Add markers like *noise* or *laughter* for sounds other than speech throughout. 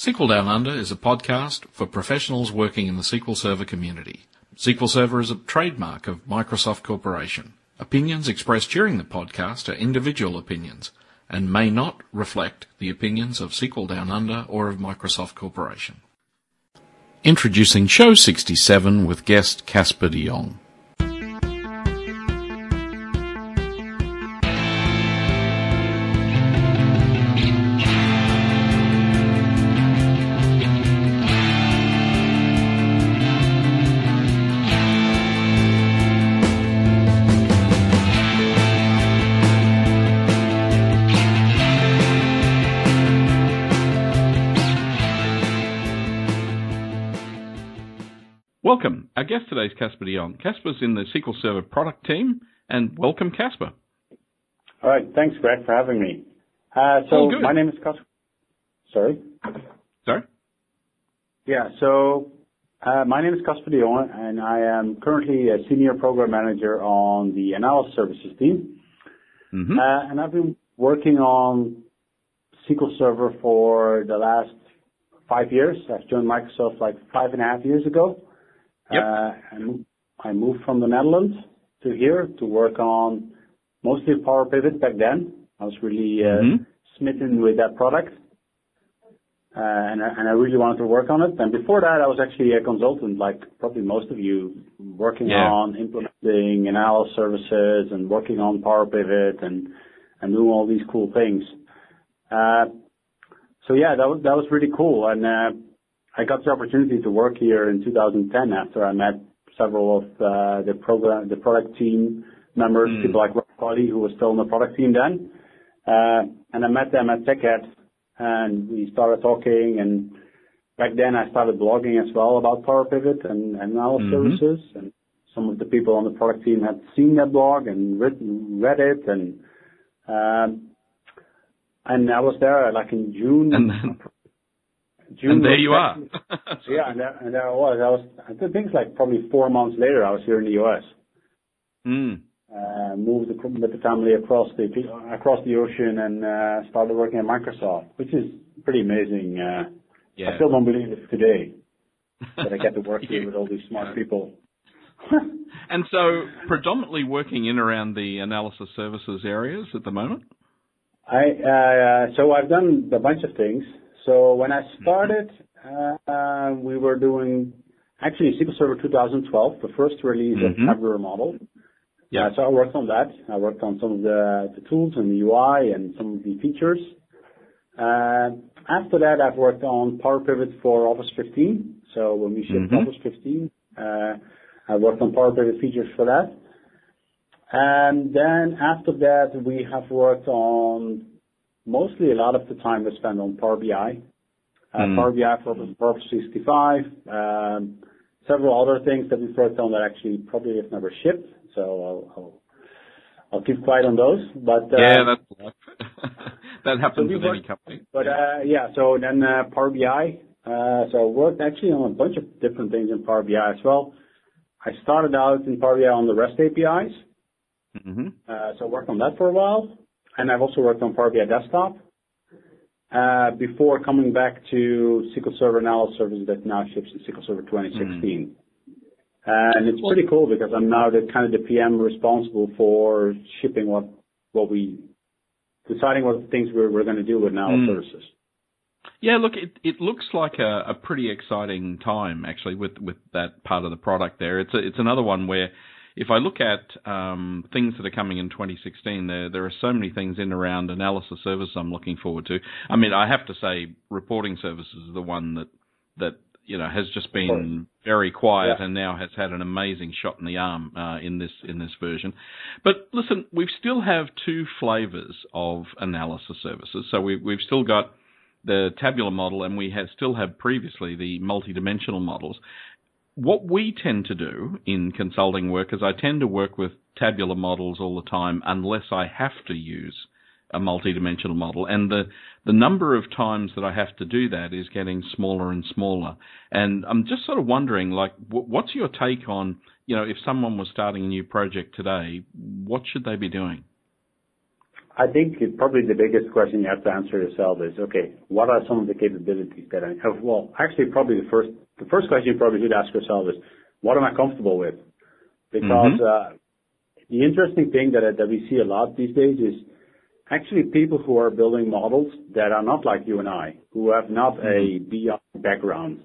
SQL Down Under is a podcast for professionals working in the SQL Server community. SQL Server is a trademark of Microsoft Corporation. Opinions expressed during the podcast are individual opinions and may not reflect the opinions of SQL Down Under or of Microsoft Corporation. Introducing Show 67 with guest Kasper de Jonge. Welcome. Our guest today is Kasper de Jonge. Kasper's in the SQL Server product team, and welcome, Kasper. All right. Thanks, Greg, for having me. Uh, so Oh, my name is Kasper. Sorry. Sorry? Yeah. So uh, my name is Kasper de Jonge, and I am currently a senior program manager on the analysis services team. Mm-hmm. Uh, and I've been working on SQL Server for the last five years. I've joined Microsoft like five and a half years ago. Yep. Uh, I moved, I moved from the Netherlands to here to work on mostly Power Pivot back then. I was really uh, Mhm. smitten with that product. Uh, and, I, and I really wanted to work on it. And before that, I was actually a consultant, like probably most of you, working Yeah. on implementing analysis services and working on Power Pivot and, and doing all these cool things. Uh, so yeah, that was, that was really cool. And, uh, I got the opportunity to work here in 2010 after I met several of, uh, the program, the product team members, Mm. people like Rob who was still in the product team then. Uh, and I met them at TechEd and we started talking and back then I started blogging as well about Power Pivot and, and analysis Mhm. services and some of the people on the product team had seen that blog and read, read it and, um, and I was there like in June. And June and there you are. *laughs* yeah, and there, and there I was. I was. I think it's like probably four months later. I was here in the U.S. Mm. Uh, moved with the family across the across the ocean and uh, started working at Microsoft, which is pretty amazing. Uh, Yeah. I still don't believe it today that I get to work *laughs* here with all these smart people. *laughs* And so, predominantly working in around the analysis services areas at the moment? I uh, so I've done a bunch of things. So when I started, uh, we were doing actually SQL Server 2012, the first release of tabular model. Yeah. Uh, so I worked on that. I worked on some of the, the tools and the UI and some of the features. Uh, after that, I've worked on Power Pivot for Office 15. So when we shipped Mhm. Office 15, uh, I worked on Power Pivot features for that. And then after that, we have worked on mostly a lot of the time we spent on Power BI. Uh, Mm. Power BI for Office 365, um, several other things that we've worked on that actually probably have never shipped. So I'll, I'll, I'll keep quiet on those. But uh, yeah, that's *laughs* that happens we with any company. but uh, yeah, so then uh, Power BI. Uh, so I worked actually on a bunch of different things in Power BI as well. I started out in Power BI on the REST APIs. hmm Uh, so I worked on that for a while, and I've also worked on Power BI Desktop uh, before coming back to SQL Server Analysis Service that now ships in SQL Server 2016. And it's pretty cool because I'm now the kind of the PM responsible for shipping what what we deciding what things we're, we're going to do with analysis Mm. services. Yeah, look, it it looks like a, a pretty exciting time actually with with that part of the product there. It's a, it's another one where if I look at um, things that are coming in 2016, there there are so many things in around analysis services I'm looking forward to. I mean, I have to say, reporting services is the one that that you know has just been very quiet Yeah. and now has had an amazing shot in the arm uh, in this in this version. But listen, we still have two flavors of analysis services. So we we've still got the tabular model, and we have still have previously the multidimensional models. What we tend to do in consulting work is I tend to work with tabular models all the time unless I have to use a multidimensional model. And the, the number of times that I have to do that is getting smaller and smaller. And I'm just sort of wondering, like, what's your take on, you know, if someone was starting a new project today, what should they be doing? I think probably the biggest question you have to answer yourself is, okay, what are some of the capabilities that I have? Well, actually, probably the first the first question you probably should ask yourself is, what am I comfortable with? Because mm-hmm. uh, the interesting thing that that we see a lot these days is actually people who are building models that are not like you and I, who have not a mm-hmm. BI background,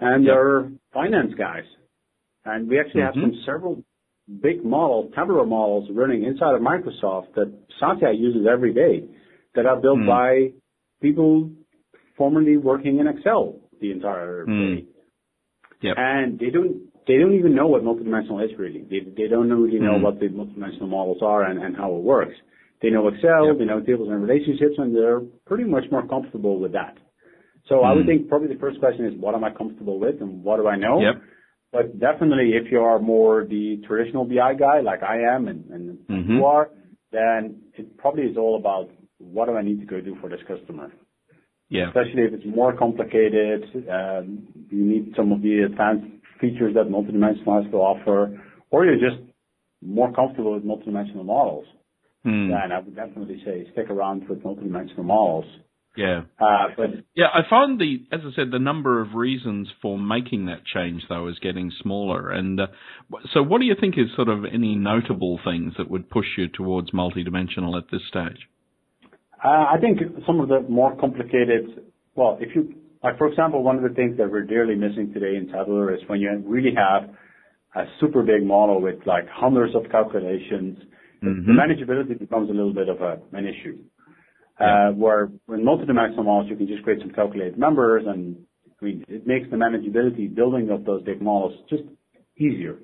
and yep. they're finance guys. And we actually mm-hmm. have some several big models, tabular models running inside of Microsoft that Satya uses every day that are built mm. by people formerly working in Excel the entire mm. day. Yep. And they don't they don't even know what multidimensional is really. They they don't really know mm. what the multidimensional models are and, and how it works. They know Excel, yep. they know tables and relationships, and they're pretty much more comfortable with that. So I would hmm. think probably the first question is what am I comfortable with and what do I know? Yep. But definitely, if you are more the traditional BI guy, like I am and, and mm-hmm. you are, then it probably is all about what do I need to go do for this customer. Yeah. Especially if it's more complicated, um, you need some of the advanced features that multidimensional has to offer, or you're just more comfortable with multidimensional models. Mm. Then I would definitely say stick around with multidimensional models. Yeah. Uh, but yeah, I find the, as I said, the number of reasons for making that change though is getting smaller. And uh, so, what do you think is sort of any notable things that would push you towards multidimensional at this stage? Uh, I think some of the more complicated. Well, if you like, for example, one of the things that we're dearly missing today in tabular is when you really have a super big model with like hundreds of calculations, mm-hmm. the manageability becomes a little bit of a, an issue. Uh, where in multidimensional models, you can just create some calculated members, and I mean, it makes the manageability building of those big models just easier.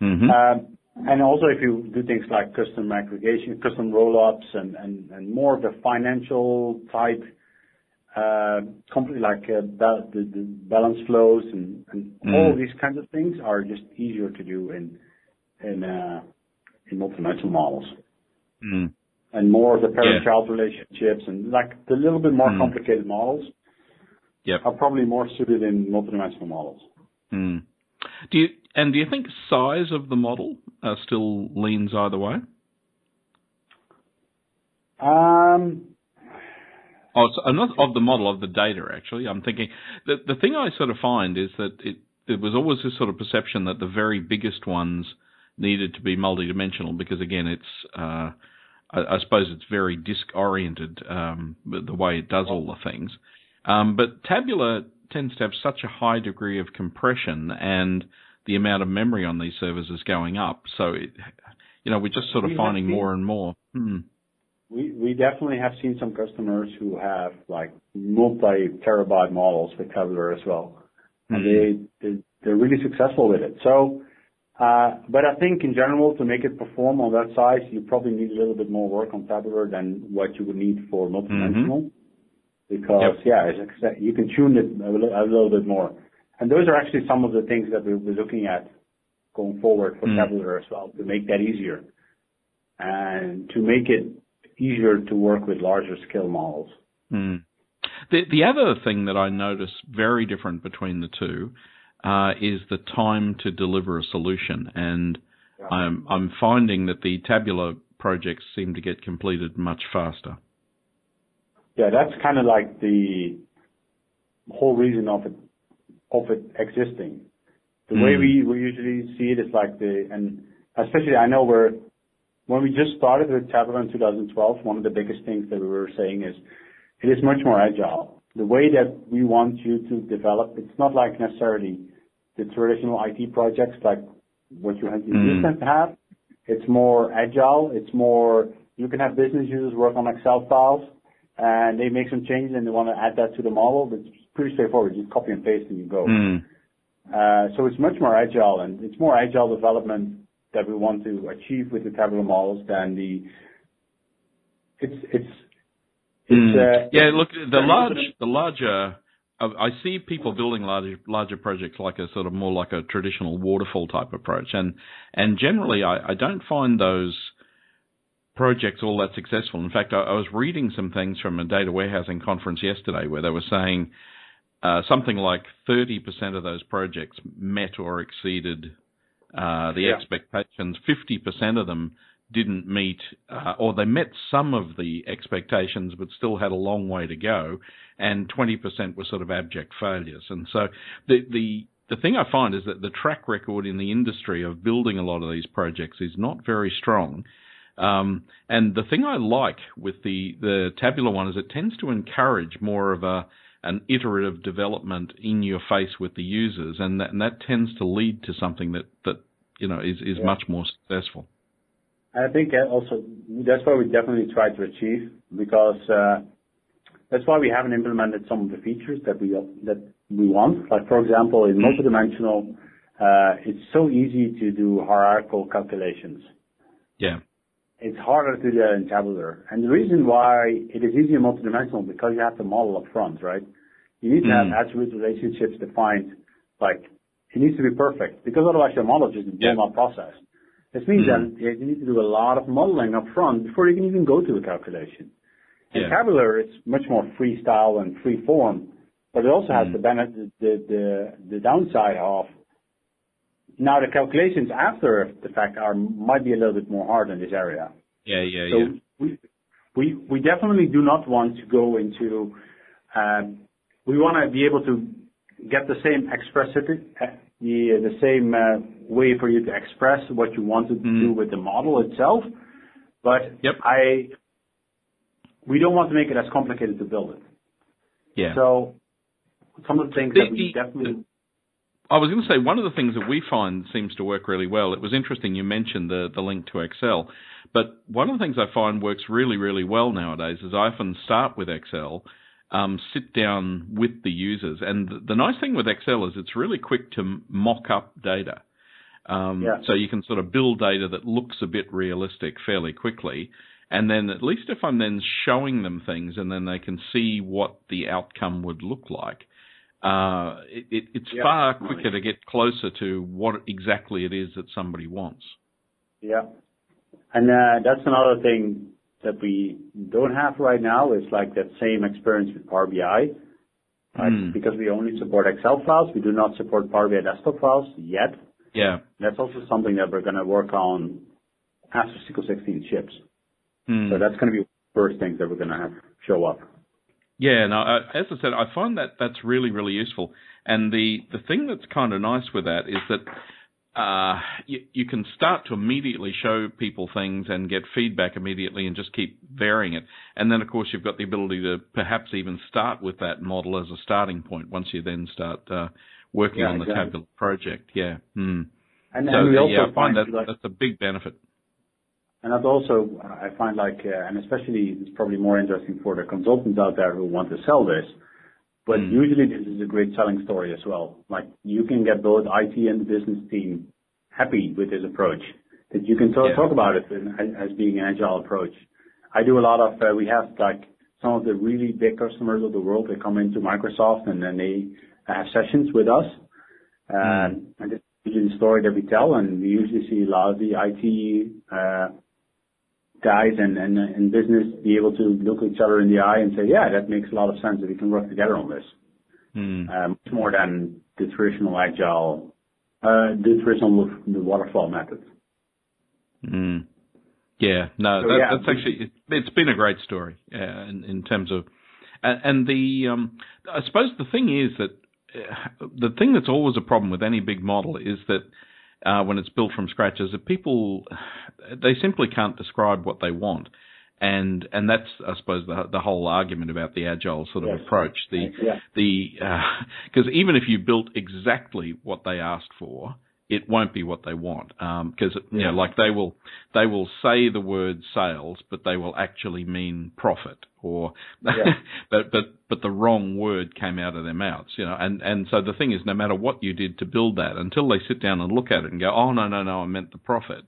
Mm-hmm. Um, and also, if you do things like custom aggregation, custom roll-ups, and, and, and more of the financial type, uh, company like uh, the, the balance flows and, and mm. all these kinds of things are just easier to do in in uh, in multidimensional models. And more of the parent-child relationships and like the little bit more mm. complicated models yep. are probably more suited in multidimensional models. Mm. Do you and do you think size of the model uh, still leans either way? Um. Oh, not of the model of the data. Actually, I'm thinking the the thing I sort of find is that it there was always this sort of perception that the very biggest ones needed to be multidimensional because again, it's uh, I, I suppose it's very disk oriented, um, the way it does all the things. Um, but Tabular tends to have such a high degree of compression and the amount of memory on these servers is going up. So, it, you know, we're just sort of we finding more and more. Hmm. We we definitely have seen some customers who have like multi terabyte models with Tabular as well, and mm-hmm. they, they they're really successful with it. So I think in general, to make it perform on that size, you probably need a little bit more work on tabular than what you would need for multidimensional. Mm-hmm. Because, yeah, you can tune it a little bit more. And those are actually some of the things that we'll be looking at going forward for mm. tabular as well, to make that easier and to make it easier to work with larger scale models. Mm. The the other thing that I notice very different between the two uh, is the time to deliver a solution. And yeah. I'm, I'm finding that the tabular projects seem to get completed much faster. Yeah, that's kind of like the whole reason of it of it existing. The mm. way we, we usually see it is like the and especially I know we're when we just started with Tabular in 2012, one of the biggest things that we were saying is it is much more agile. The way that we want you to develop, it's not like necessarily the traditional IT projects like what you mm. used to have. It's more agile. It's more you can have business users work on Excel files, and they make some changes, and they want to add that to the model. But it's pretty straightforward. You copy and paste, and you go. Mm. Uh, so it's much more agile, and it's more agile development that we want to achieve with the tabular models than the. It's it's. it's mm. uh, yeah, look, the large, the larger I see people building larger larger projects like a sort of more like a traditional waterfall type approach, and and generally I, I don't find those projects all that successful. In fact, I, I, was reading some things from a data warehousing conference yesterday where they were saying uh, something like 30% of those projects met or exceeded uh, the yeah. expectations. 50% of them didn't meet, uh, or they met some of the expectations, but still had a long way to go, and 20% were sort of abject failures. And so the the the thing I find is that the track record in the industry of building a lot of these projects is not very strong. Um, and the thing I like with the the tabular one is it tends to encourage more of a an iterative development in your face with the users, and that, and that tends to lead to something that that you know is is yeah. much more successful. I think also that's what we definitely try to achieve because uh, that's why we haven't implemented some of the features that we that we want. Like for example, in multidimensional, uh, it's so easy to do hierarchical calculations. Yeah. It's harder to do that in tabular. And the reason why it is easier in multidimensional because you have to model up front, right? You need to have mm. attribute relationships defined. Like it needs to be perfect because otherwise your model just will not process. This means mm. that you need to do a lot of modeling up front before you can even go to a calculation. In yeah. tabular, it's much more freestyle and free form, but it also has mm. the benefit, the, the, the downside of now, the calculations after the fact are might be a little bit more hard in this area. Yeah, yeah, yeah. so yeah. We we definitely do not want to go into. Um, we wanna be able to get the same expressivity, uh, the same uh, way for you to express what you want to do mm-hmm. with the model itself. But Yep. We don't want to make it as complicated to build it. Yeah. So Some of the things that we definitely I was going to say one of the things that we find seems to work really well. It was interesting you mentioned the the link to Excel, but one of the things I find works really really well nowadays is I often start with Excel, um, sit down with the users, and the, the nice thing with Excel is it's really quick to mock up data. Um, yeah. So you can sort of build data that looks a bit realistic fairly quickly. And then at least if I'm then showing them things and then they can see what the outcome would look like, uh, it, it, it's yeah. far quicker to get closer to what exactly it is that somebody wants. Yeah. And uh, that's another thing that we don't have right now is like that same experience with Power BI. Right? Mm. Because we only support Excel files, we do not support Power BI desktop files yet. Yeah. That's also something that we're going to work on after SQL 16 ships. Mm. So that's going to be the first things that we're going to have show up. Yeah, no, uh, as I said, I find that that's really, really useful. And the, the thing that's kind of nice with that is that uh, you, you can start to immediately show people things and get feedback immediately and just keep varying it. And then, of course, you've got the ability to perhaps even start with that model as a starting point once you then start uh, working yeah, on the exactly. tabular project. Yeah. Hmm. And, so, and we also yeah, I find that like, that's a big benefit. And That also, I find like, uh, and especially it's probably more interesting for the consultants out there who want to sell this, but mm. usually this is a great selling story as well. Like, you can get both IT and the business team happy with this approach, that you can talk about it as being an agile approach. I do a lot of, uh, we have like some of the really big customers of the world, that come into Microsoft, and then they have sessions with us. Mm. And This is the story that we tell, and we usually see a lot of the IT uh, guys and, and, and business be able to look each other in the eye and say, yeah, that makes a lot of sense that we can work together on this. Mm. Uh, much more than the traditional agile, uh, the traditional the waterfall method. Mm. Yeah, no, so, that, yeah, that's actually it's been a great story uh, in, in terms of, and, and the um, I suppose the thing is that uh, the thing that's always a problem with any big model is that uh, when it's built from scratch is that people they simply can't describe what they want. And and that's I suppose the the whole argument about the agile sort of yes. approach. The yeah. the because uh, even if you built exactly what they asked for, it won't be what they want because um, you know like they will they will say the word sales but they will actually mean profit or *laughs* yeah. but but but the wrong word came out of their mouths you know and and so the thing is no matter what you did to build that until they sit down and look at it and go oh no no no I meant the profit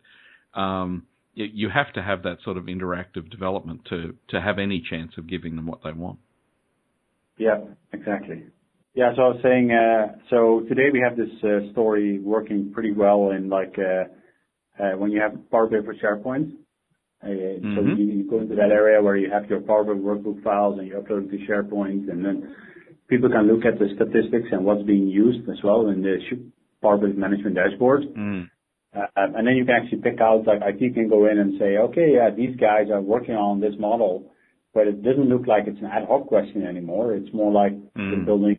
um, you, you have to have that sort of interactive development to to have any chance of giving them what they want. Yeah exactly yeah. So I was saying, uh, so today we have this uh, story working pretty well in like uh, when you have Power BI for SharePoint. Mm-hmm. So you go into that area where you have your Power BI workbook files and you upload to SharePoint, and then people can look at the statistics and what's being used as well in the Power BI management dashboard. Mm. Uh, and then you can actually pick out, like IT can go in and say, okay, yeah, these guys are working on this model, but it doesn't look like it's an ad hoc question anymore. It's more like mm. building.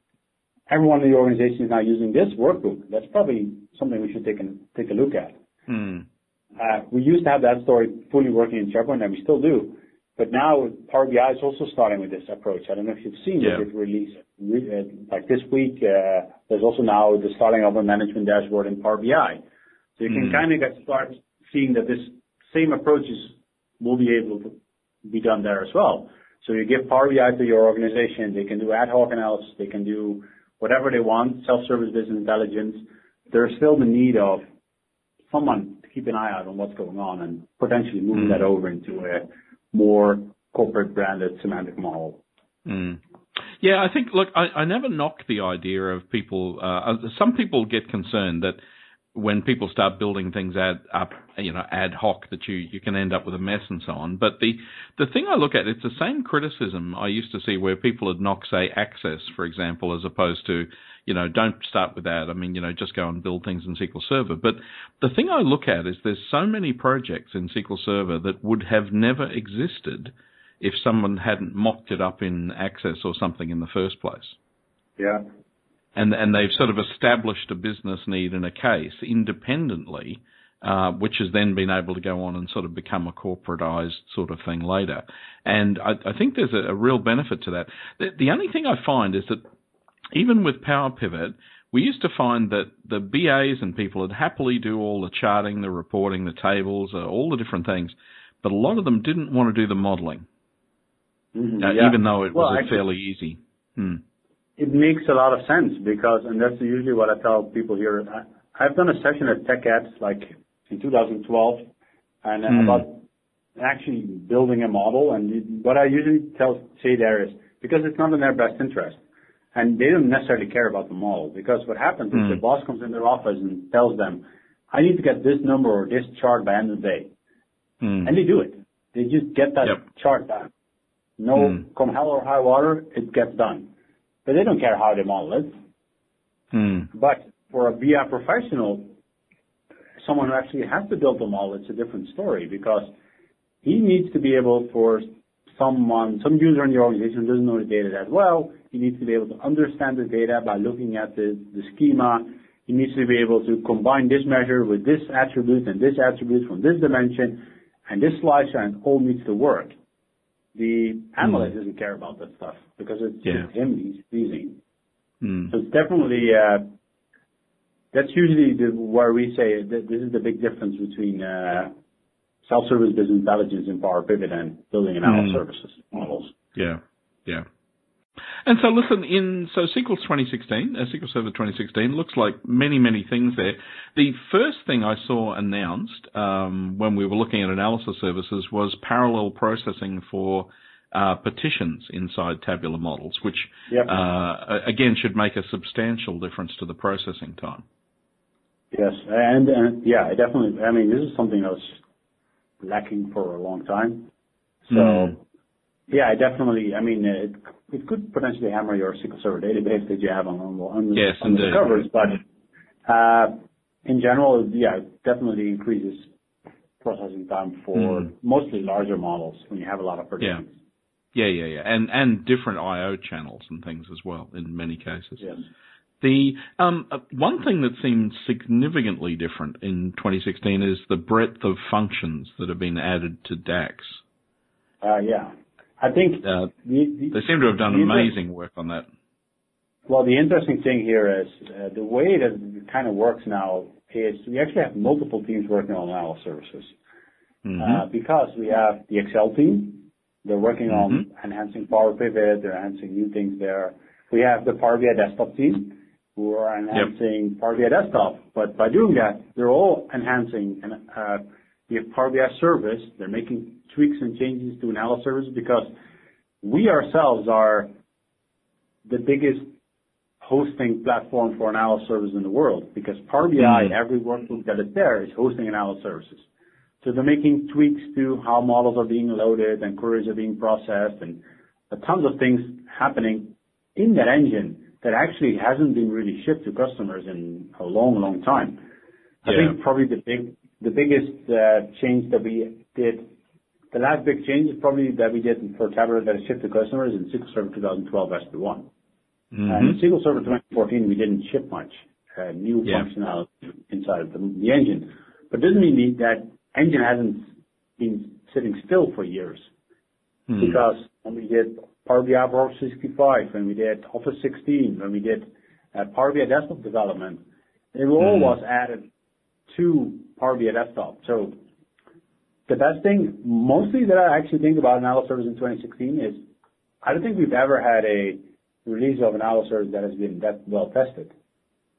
Everyone in the organization is now using this workbook. That's probably something we should take a, take a look at. Mm. Uh, we used to have that story fully working in SharePoint, and we still do. But now Power BI is also starting with this approach. I don't know if you've seen yeah. it released. Uh, like this week, uh, there's also now the starting of a management dashboard in Power BI. So you can mm. kind of get start seeing that this same approaches will be able to be done there as well. So you give Power BI to your organization, they can do ad hoc analysis, they can do whatever they want, self-service business intelligence. There's still the need of someone to keep an eye out on what's going on and potentially moving mm. that over into a more corporate branded semantic model. Mm. Yeah, I think, look, I, I never knock the idea of people, uh, some people get concerned that when people start building things ad up, you know, ad hoc, that you you can end up with a mess and so on. But the the thing I look at, it's the same criticism I used to see where people would knock, say, access, for example, as opposed to, you know, don't start with that. I mean, you know, just go and build things in SQL Server. But the thing I look at is there's so many projects in SQL Server that would have never existed if someone hadn't mocked it up in Access or something in the first place. Yeah and and they've sort of established a business need in a case independently, uh, which has then been able to go on and sort of become a corporatized sort of thing later. And I, I think there's a, a, real benefit to that. The, the, only thing I find is that even with Power Pivot, we used to find that the BAs and people would happily do all the charting, the reporting, the tables, uh, all the different things, but a lot of them didn't want to do the modeling, mm-hmm, uh, yeah. even though it well, was fairly easy. Hmm. It makes a lot of sense because, and that's usually what I tell people here. I, I've done a session at TechEd like in 2012, and mm. about actually building a model. And what I usually tell say there is because it's not in their best interest, and they don't necessarily care about the model. Because what happens mm. is the hmm. boss comes in their office and tells them, "I need to get this number or this chart by end of the day," mm. and they do it. They just get that yep. chart done. No, hmm. come hell or high water, it gets done but they don't care how they model it. Hmm. But for a BI professional, someone who actually has to build the model, it's a different story because he needs to be able for someone, some user in the organization doesn't know the data that well, he needs to be able to understand the data by looking at the, the schema. He needs to be able to combine this measure with this attribute and this attribute from this dimension and this slicer and all needs to work. The analyst mm. doesn't care about that stuff because it's yeah. just him he's pleasing. Mm. So it's definitely uh, that's usually the, where we say that this is the big difference between uh, self-service business intelligence and Power Pivot and building and mm. services models. Yeah, yeah. And so listen, in so SQL 2016, uh, SQL Server 2016 looks like many, many things there. The first thing I saw announced um, when we were looking at analysis services was parallel processing for uh, partitions inside tabular models, which yep. uh, again should make a substantial difference to the processing time. Yes, and, and yeah, definitely. I mean, this is something that was lacking for a long time. So. Mm yeah, definitely. I mean, it it could potentially hammer your SQL Server database that you have on on yes, the covers. But uh, in general, yeah, it definitely increases processing time for mm. mostly larger models when you have a lot of partitions. Yeah. Yeah, yeah, yeah. And and different I/O channels and things as well in many cases. Yes. The um, uh, one thing that seems significantly different in 2016 is the breadth of functions that have been added to DAX. Uh, yeah. I think uh, the, they seem to have done amazing work on that. Well, the interesting thing here is uh, the way that it kind of works now is we actually have multiple teams working on analysis services. Mm-hmm. Uh, because we have the Excel team, they're working mm-hmm. on enhancing Power Pivot, they're enhancing new things there. We have the Power BI desktop team who are enhancing yep. Power BI desktop, but by doing that, they're all enhancing and uh, we have Power BI service. They're making tweaks and changes to analysis service because we ourselves are the biggest hosting platform for analysis service in the world because Power BI, mm. every workload that is there is hosting analysis services. So they're making tweaks to how models are being loaded and queries are being processed and tons of things happening in that engine that actually hasn't been really shipped to customers in a long, long time. I think probably the biggest uh, change that we did, the last big change is probably that we did for Tabular that is shipped to customers in SQL Server 2012 SP1. Mm-hmm. In SQL Server 2014, we didn't ship much uh, new functionality inside of the engine. But it doesn't mean that engine hasn't been sitting still for years. Hmm. Because when we did Power BI for Office 365, when we did Office 16, when we did uh, Power BI desktop development, it all hmm. was added to Power BI desktop. So the best thing, mostly that I actually think about Analysis Service in 2016 is, I don't think we've ever had a release of an Analysis Service that has been that well tested.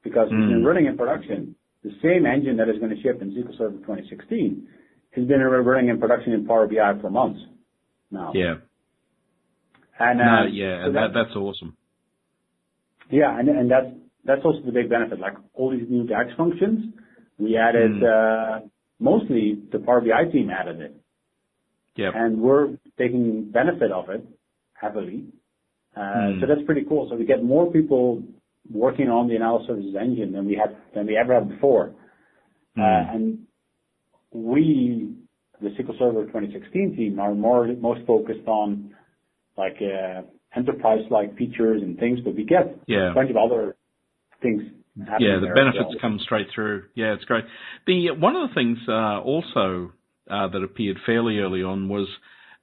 Because it's been mm. running in production, the same engine that is going to ship in SQL Server 2016 has been running in production in Power BI for months now. Yeah. And- uh, No, yeah. That's awesome. Yeah. And and that's that's also the big benefit. Like all these new DAX functions, we added, uh mostly the Power BI team added it. Yeah. And we're taking benefit of it heavily. Uh so that's pretty cool. So we get more people working on the Analysis Services engine than we have than we ever had before. Uh and we, the SQL Server 2016 team, are more most focused on like uh enterprise-like features and things. but we Yeah a bunch of other things happening there as well. Yeah, the benefits come straight through. Yeah, it's great. The One of the things uh, also uh, that appeared fairly early on was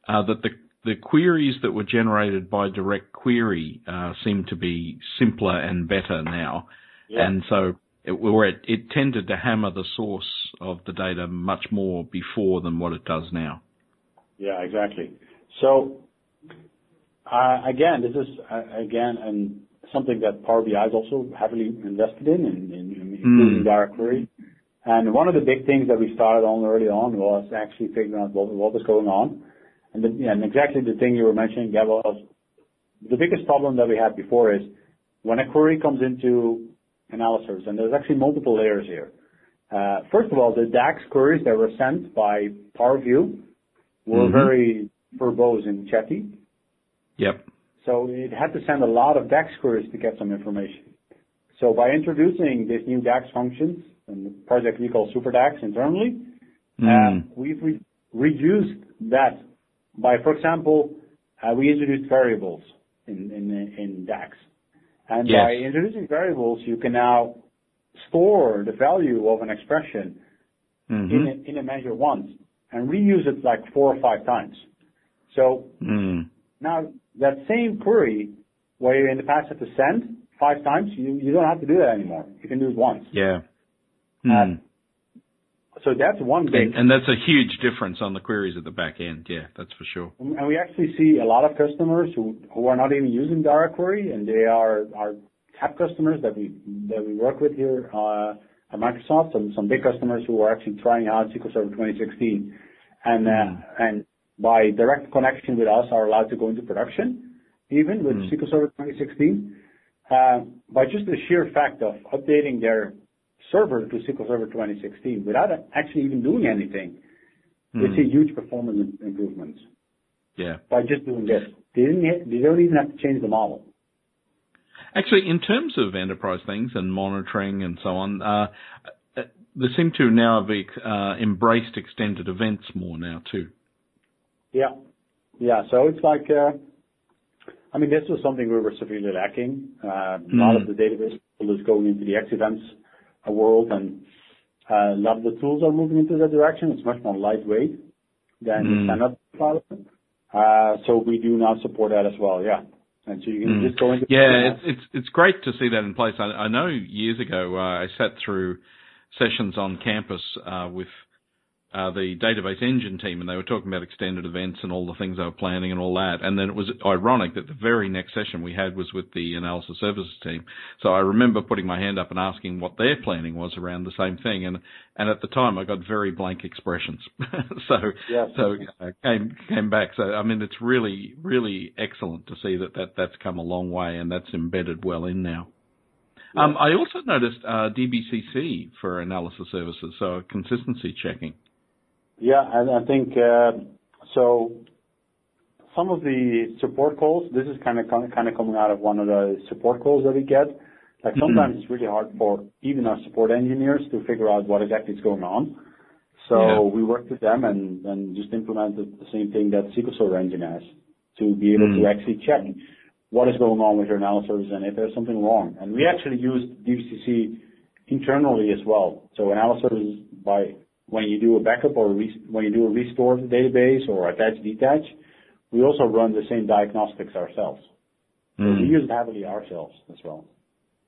uh, that the the queries that were generated by Direct Query seem to be simpler and better now. Yeah. And so it tended to hammer the source of the data much more before than what it does now. Yeah, exactly. So uh, again, this is something that Power BI is also heavily invested in hmm. including Direct Query. And one of the big things that we started on early on was actually figuring out what was going on. And exactly the thing you were mentioning, Gab, was the biggest problem that we had before is when a query comes into Analysis and there's actually multiple layers here. Uh, first of all, the DAX queries that were sent by Power View were mm-hmm. very verbose and chatty. Yep. So it had to send a lot of DAX queries to get some information. So by introducing these new DAX functions and the project we call SuperDAX internally. Mm. Uh, we've reduced that by, for example, uh, we introduced variables in DAX. Yes. By introducing variables, you can now store the value of an expression. Mm-hmm. in a measure once and reuse it like four or five times. Mm. Now that same query, where you in the past had to send five times, you don't have to do that anymore. You can do it once. Yeah. Uh, hmm. So that's one big- And That's a huge difference on the queries at the back end. Yeah, that's for sure. And we actually see a lot of customers who are not even using Direct Query, and they are our top customers that we that we work with here uh, at Microsoft, some some big customers who are actually trying out SQL Server 2016. By direct connection with us, are allowed to go into production even with mm. SQL Server 2016. Uh, by just the sheer fact of updating their server to SQL Server 2016 without actually even doing anything. We see mm. huge performance improvements. Yeah. By just doing this. They don't even have to change the model. Actually, in terms of enterprise things and monitoring and so on, uh, uh, they seem to now have embraced extended events more now, too. Yeah. Yeah. So it's like, uh, I mean, this was something we were severely lacking. A lot of mm. the database was going into the X events world, and uh, a lot of the tools are moving into that direction. It's much more lightweight than the mm. standard file. Uh, we do now support that as well, yeah. You can mm. just go into- Yeah, it's it's great to see that in place. I know years ago, I sat through sessions on campus with Uh, the database engine team, and they were talking about extended events and all the things they were planning and all that. And then it was ironic that the very next session we had was with the Analysis Services team. So I remember putting my hand up and asking what their planning was around the same thing. And and at the time, I got very blank expressions. *laughs* Yes. I uh, came came back. So I mean, it's really really excellent to see that that's come a long way and that's embedded well in now. Um, I also noticed uh, DBCC for Analysis Services, so consistency checking. Yeah. I think, uh so some of the support calls, this is kind of kind of coming out of one of the support calls that we get. Like sometimes mm-hmm. it's really hard for even our support engineers to figure out what exactly is going on. So yeah. we worked with them and, and just implemented the same thing that SQL Server Engine has to be able mm. to actually check what is going on with your analysis and if there's something wrong. And we actually used DBCC internally as well. So analysis by when you do a backup or when you do a restore of the database or attach detach, we also run the same diagnostics ourselves. So mm. we use it heavily ourselves as well.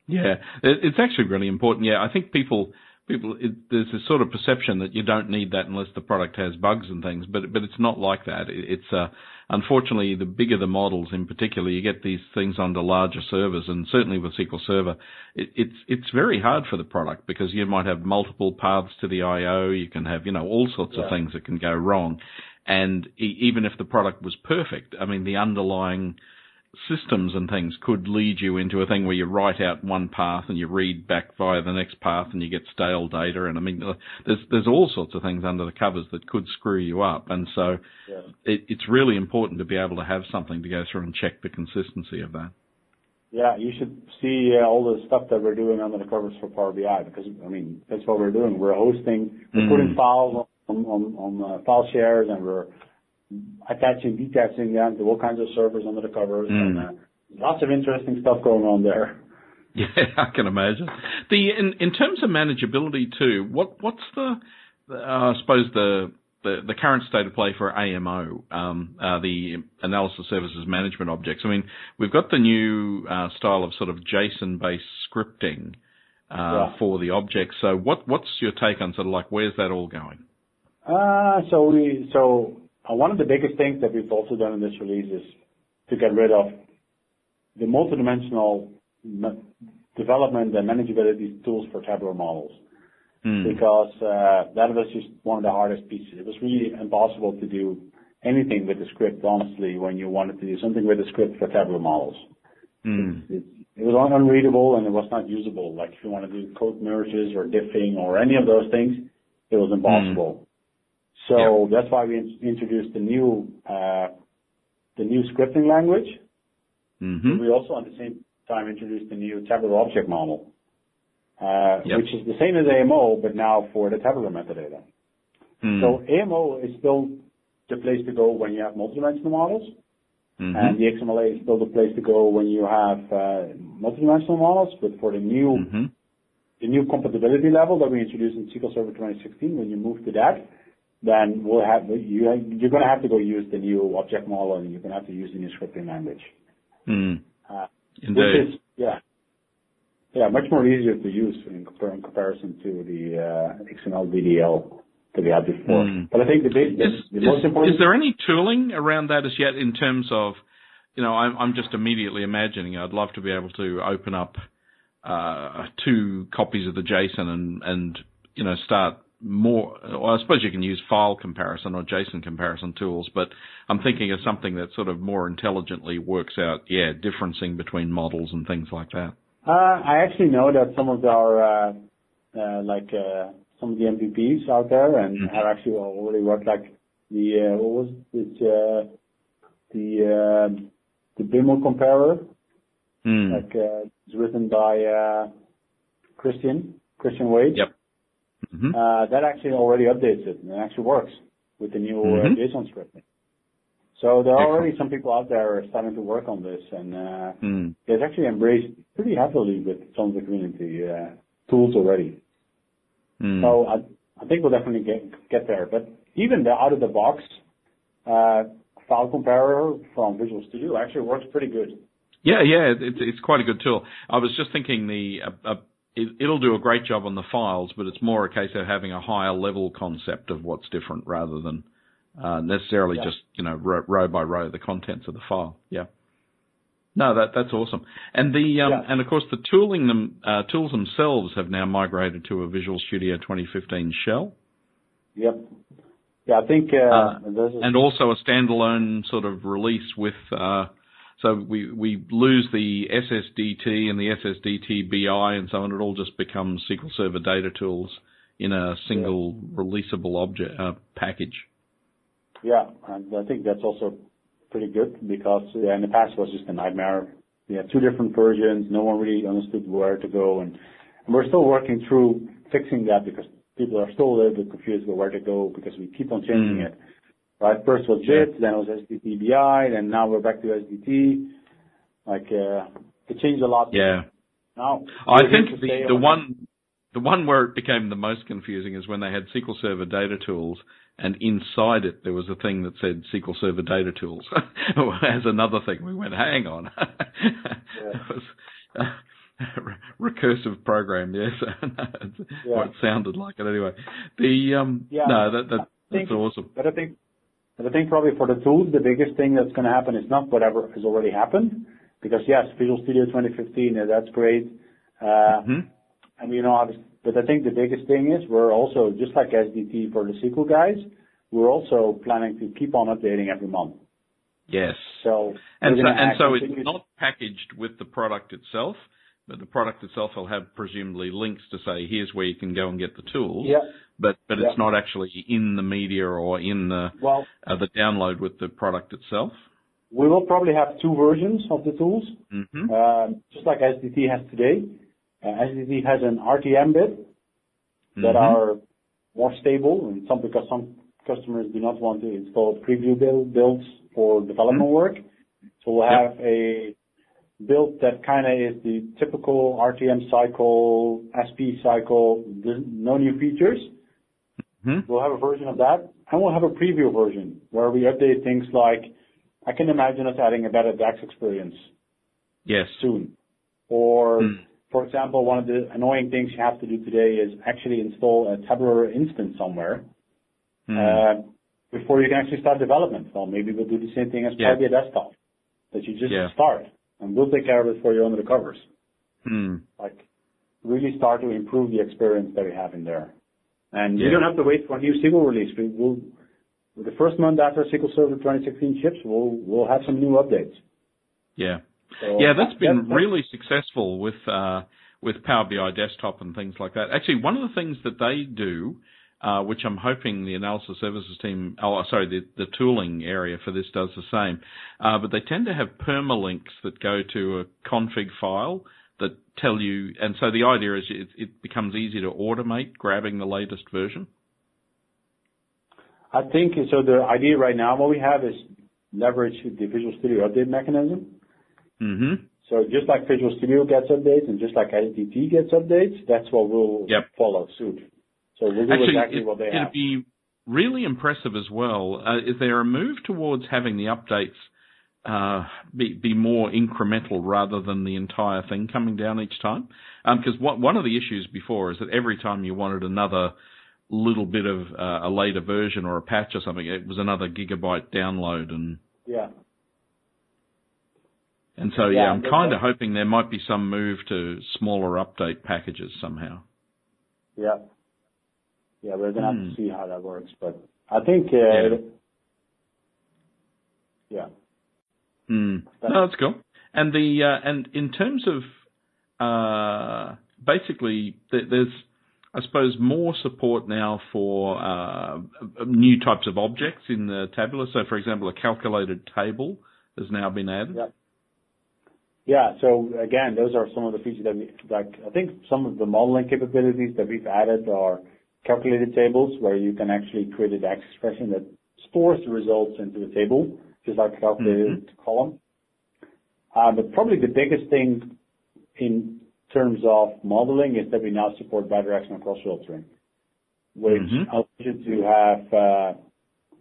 Yeah, it's actually really important. Yeah, I think people people it, there's this sort of perception that you don't need that unless the product has bugs and things, but but it's not like that. It, it's uh, unfortunately the bigger the models, in particular, you get these things onto larger servers, and certainly with SQL Server, it, it's it's very hard for the product because you might have multiple paths to the I/O. You can have you know all sorts yeah. of things that can go wrong, and e- even if the product was perfect, I mean the underlying systems and things could lead you into a thing where you write out one path and you read back via the next path and you get stale data. And I mean, there's there's all sorts of things under the covers that could screw you up. And so yeah. it, it's really important to be able to have something to go through and check the consistency of that. Yeah, you should see uh, all the stuff that we're doing under the covers for Power BI because I mean that's what we're doing. We're hosting, we're mm. putting files on on, on uh, file shares, and we're attaching, detaching them to all kinds of servers under the covers, mm. and uh, lots of interesting stuff going on there. *laughs* Yeah, I can imagine. The in in terms of manageability too, what what's the uh, I suppose the, the the current state of play for AMO, um, uh, the analysis services management objects. I mean, we've got the new uh, style of sort of JSON-based scripting uh, yeah. for the objects. So, what what's your take on sort of like where's that all going? Uh, so we so one of the biggest things that we've also done in this release is to get rid of the multidimensional development and manageability tools for tabular models. Mm. Because uh, that was just one of the hardest pieces. It was really impossible to do anything with the script, honestly, when you wanted to do something with the script for tabular models. Mm. It, it, it was unreadable and it was not usable. Like if you want to do code merges or diffing or any of those things, it was impossible. So That's why we introduced the new uh, the new scripting language. Mm-hmm. We also, at the same time, introduced the new tabular object model, uh, which is the same as AMO, but now for the tabular metadata. Mm. So AMO is still the place to go when you have multidimensional models, mm-hmm. and the XMLA is still the place to go when you have uh, multidimensional models. But For the new mm-hmm. the new compatibility level that we introduced in SQL Server 2016, when you move to that, then we'll have you you're going to have to go use the new object model and you're going to have to use the new scripting language. Mm. Uh, which is yeah yeah much more easier to use in, in comparison to the uh, XML DDL that we had before. Mm. But I think the, big, the, is, the most important is there any tooling around that as yet in terms of you know I'm, I'm just immediately imagining I'd love to be able to open up uh, two copies of the JSON and and you know start more, well, I suppose you can use file comparison or JSON comparison tools, but I'm thinking of something that sort of more intelligently works out, yeah, differencing between models and things like that. Uh, I actually know that some of our, uh, uh, like, uh, some of the MVPs out there and mm-hmm. have actually already worked like the, uh, what was it, uh, the, uh, the BIML comparer. Mm. Like, uh, it's written by, uh, Christian, Christian Wade. Yep. Mm-hmm. Uh, that actually already updates it and it actually works with the new uh, mm-hmm. JSON scripting. So there are already some people out there starting to work on this, and uh, mm. it's actually embraced pretty heavily with some of the community uh, tools already. Mm. So I, I think we'll definitely get get there. But even the out of the box uh, file comparer from Visual Studio actually works pretty good. Yeah, yeah, it's it's quite a good tool. I was just thinking the uh, it, will do a great job on the files, but it's more a case of having a higher level concept of what's different rather than uh, necessarily yeah. just you know row, row, by row the contents of the file. Yeah. No, that that's awesome. And the um, yeah. and of course the tooling them uh, tools themselves have now migrated to a Visual Studio 2015 shell. Yep. Yeah, I think. Uh, uh and also a standalone sort of release with uh, so we, we lose the SSDT and the SSDT BI and so on. It all just becomes SQL Server data tools in a single yeah. releasable object uh, package. Yeah, and I think that's also pretty good because yeah, in the past it was just a nightmare we had two different versions. No one really understood where to go, and we're still working through fixing that because people are still a little bit confused about where to go because we keep on changing it. Right? First was JIT, then it was SDT-BI, and now we're back to SDT. Like, it changed a lot. Yeah. Now, I think the one the one where it became the most confusing is when they had SQL Server Data Tools, and inside it there was a thing that said SQL Server Data Tools *laughs* as another thing. We went, hang on. *laughs* Yeah. it was uh, *laughs* recursive program, yes. Yeah. what it sounded like it anyway. The um Yeah. no, that, that think- that's awesome. But I think, I think probably for the tools, the biggest thing that's going to happen is not whatever has already happened, because yes, Visual Studio 2015, uh, that's great. Uh, hmm and you know, obvi- but I think the biggest thing is we're also just like SSDT for the SQL guys, we're also planning to keep on updating every month. Yes. So And we're so, gonna and it's not packaged with the product itself, but the product itself will have presumably links to say, here's where you can go and get the tools. Yeah. But but Yeah. it's not actually in the media or in the Well, uh, the download with the product itself. we will probably have two versions of the tools. hmm Um, just like SSDT has today. Uh, SSDT has an RTM bit that Mhm. are more stable, and some because some customers do not want to install preview build, builds for development work. So we'll Yep. have a build that kind of is the typical RTM cycle, SP cycle, no new features. Mhm. We'll have a version of that, and we'll have a preview version where we update things like, I can imagine us adding a better DAX experience Yes. soon. Or, Mm. for example, one of the annoying things you have to do today is actually install a tabular instance somewhere Mm. uh, before you can actually start development. Well, maybe we'll do the same thing as Yeah. Power BI Desktop, that you just Yeah. start, and we'll take care of it for you under the covers. Mm. Like, really start to improve the experience that we have in there. And Yeah. you don't have to wait for a new SQL release. We will, the first month after SQL Server 2016 ships, we'll we'll have some new updates. Yeah. So Yeah, that's been that- really successful with uh, with Power BI Desktop and things like that. Actually, one of the things that they do, uh, which I'm hoping the analysis services team, oh, sorry, the, the tooling area for this does the same, uh, but they tend to have permalinks that go to a config file that tell you, and so the idea is it, it becomes easy to automate grabbing the latest version. I think so. The idea right now, what we have is leverage the Visual Studio update mechanism. Mm-hmm. So just like Visual Studio gets updates and just like SSDT gets updates, that's what we'll Yep. follow suit. So we'll do Actually, exactly it, what they it'd have. be really impressive as well. Uh, is there a move towards having the updates uh, be, be more incremental rather than the entire thing coming down each time? Because one one of the issues before is that every time you wanted another little bit of uh, a later version or a patch or something, it was another gigabyte download, and Yeah. and so yeah, Yeah, I'm kind of hoping there might be some move to smaller update packages somehow. Yeah. Yeah, we're gonna have Hmm. to see how that works, but I think, uh, Yeah. yeah. Mm. No, that's cool. And the uh, and in terms of uh, basically, th- there's I suppose more support now for uh, new types of objects in the tabular. So, for example, a calculated table has now been added. Yeah. Yeah. So again, those are some of the features that we like. I think some of the modeling capabilities that we've added are calculated tables where you can actually create a DAX expression that stores the results into the table, just like a calculated column. Uh, but probably the biggest thing in terms of modeling is that we now support bidirectional cross-filtering, which Mhm. allows you to have, uh,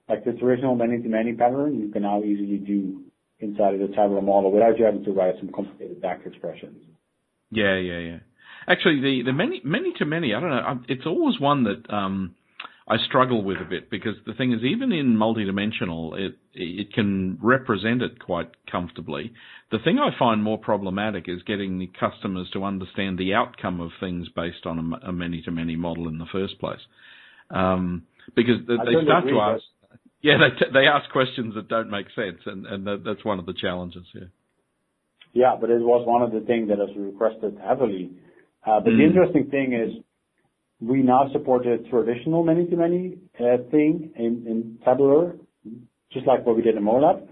like the traditional many-to-many pattern, you can now easily do inside of the tabular model without you having to write some complicated DAX expressions. Yeah, yeah, yeah. Actually, the the many many to many, I don't know. It's always one that um, I struggle with a bit because the thing is, even in multidimensional, it it can represent it quite comfortably. The thing I find more problematic is getting the customers to understand the outcome of things based on a many to many model in the first place, um, because they, they start to ask. Yeah, they t- they ask questions that don't make sense, and and that, that's one of the challenges. Yeah. Yeah, but it was one of the things that was requested heavily. Uh, but Mm. the interesting thing is we now support a traditional many-to-many uh, thing in, in Tabular, just like what we did in MOLAP.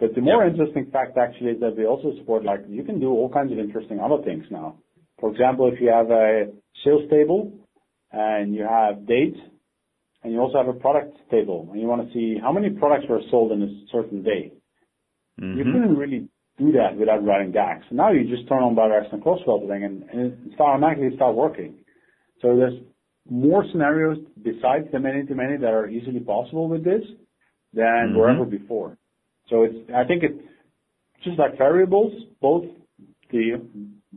But the more interesting fact actually is that we also support like you can do all kinds of interesting other things now. For example, if you have a sales table and you have dates and you also have a product table and you want to see how many products were sold in a certain day. Mm-hmm. You couldn't really do that without writing DAX. Now you just turn on bidirectional cross filtering and, and it automatically start working. So there's more scenarios besides the many-to-many that are easily possible with this than mm-hmm. were ever before. So it's, I think it's just like variables, both the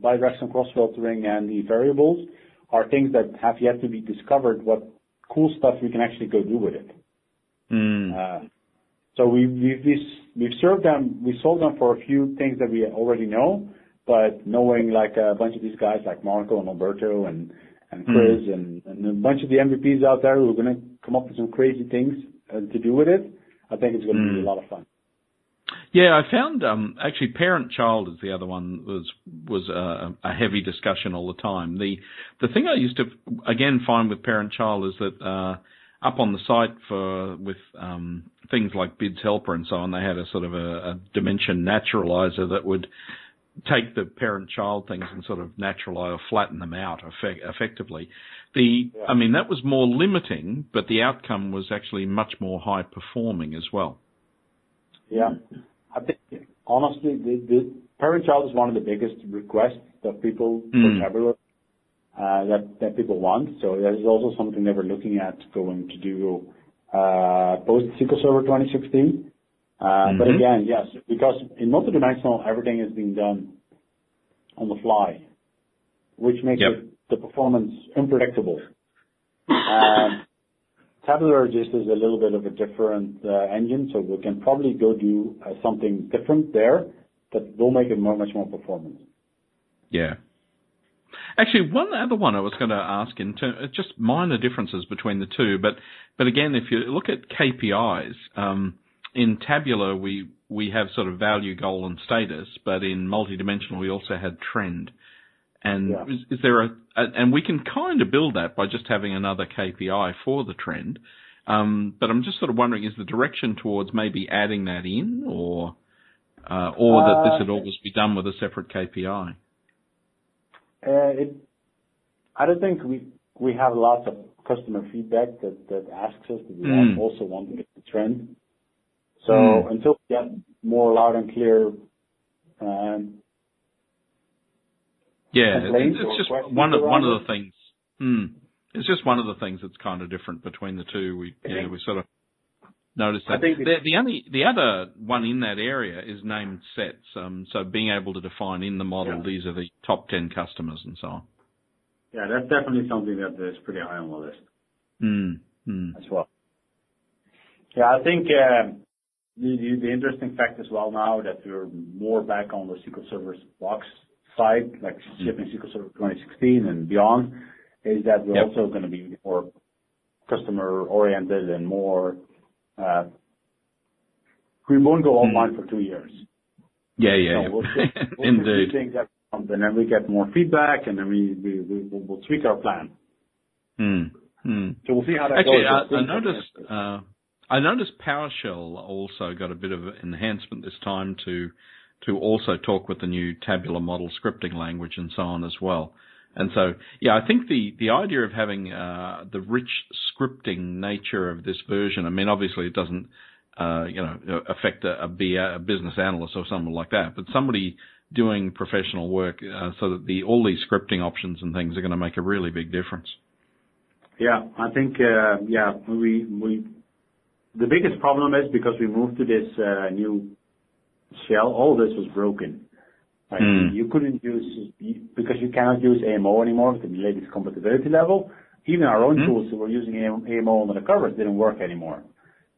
bidirectional cross filtering and the variables are things that have yet to be discovered what cool stuff we can actually go do with it. Mm. Uh, so we, we've, we've served them, we sold them for a few things that we already know, but knowing like a bunch of these guys like Marco and Alberto and, and hmm. Chris mm. and, and a bunch of the MVPs out there who are going to come up with some crazy things uh, to do with it, I think it's going to mm. be a hmm. lot of fun. Yeah, I found um, actually parent-child is the other one was was a, a, heavy discussion all the time. The the thing I used to again find with parent-child is that uh, up on the site for with um, things like BIDS Helper and so on, they had a sort of a, a dimension naturalizer that would take the parent-child things and sort of naturalize or flatten them out effect, effectively. The yeah. I mean that was more limiting, but the outcome was actually much more high performing as well. Yeah. I think honestly, the, the parent-child is one of the biggest requests that people mm. uh, that that people want. So that is also something that we're looking at going to do uh, post SQL Server 2016. Uh, mm-hmm. But again, yes, because in multidimensional, everything is being done on the fly, which makes the performance unpredictable. Um, Tabular just is a little bit of a different uh, engine, so we can probably go do uh, something different there that will make it more, much more performant. Yeah. Actually, one other one I was going to ask in terms, uh, just minor differences between the two, but but again, if you look at KPIs, um, in Tabular we we have sort of value, goal, and status, but in multidimensional we also had trend. And yeah. is, is, there a, a, and we can kind of build that by just having another KPI for the trend. Um, but I'm just sort of wondering, is the direction towards maybe adding that in, or uh, or uh, that this would uh, always be done with a separate KPI? Uh, it, I don't think we we have lots of customer feedback that that asks us that we mm. also want to get the trend. So mm. until we get more loud and clear um, yeah, it's, it's just one of one of the things. Hmm. It's just one of the things that's kind of different between the two. We we sort of noticed that. The, the only the other one in that area is named sets. Um, so being able to define in the model yeah. these are the top ten customers and so on. Yeah, that's definitely something that is pretty high on the list. Mm. Mm. As well. Yeah, I think uh, the, the interesting fact as well now that we're more back on the SQL Server box side, like mm-hmm. shipping SQL Server 2016 and beyond, is that we're also gonna be more customer-oriented and more. Uh, we won't go online mm-hmm. for two years. Yeah, yeah. We'll *laughs* Indeed. things and then we get more feedback, and then we we'll tweak our plan. Hmm. Hmm. So We'll see how that goes. Actually, I noticed uh, I noticed PowerShell also got a bit of enhancement this time to to also talk with the new tabular model scripting language and so on as well. And so, yeah, I think the, the idea of having uh, the rich scripting nature of this version, I mean, obviously it doesn't, uh, you know, affect a, a, business analyst or someone like that, but somebody doing professional work uh, so that the all these scripting options and things are going to make a really big difference. Yeah, I think, uh, yeah, we, we, the biggest problem is because we moved to this uh, new shell, all this was broken. Right? Mm. You couldn't use because you cannot use AMO anymore with the latest compatibility level. Even our own mm. tools that were using AMO under the covers didn't work anymore.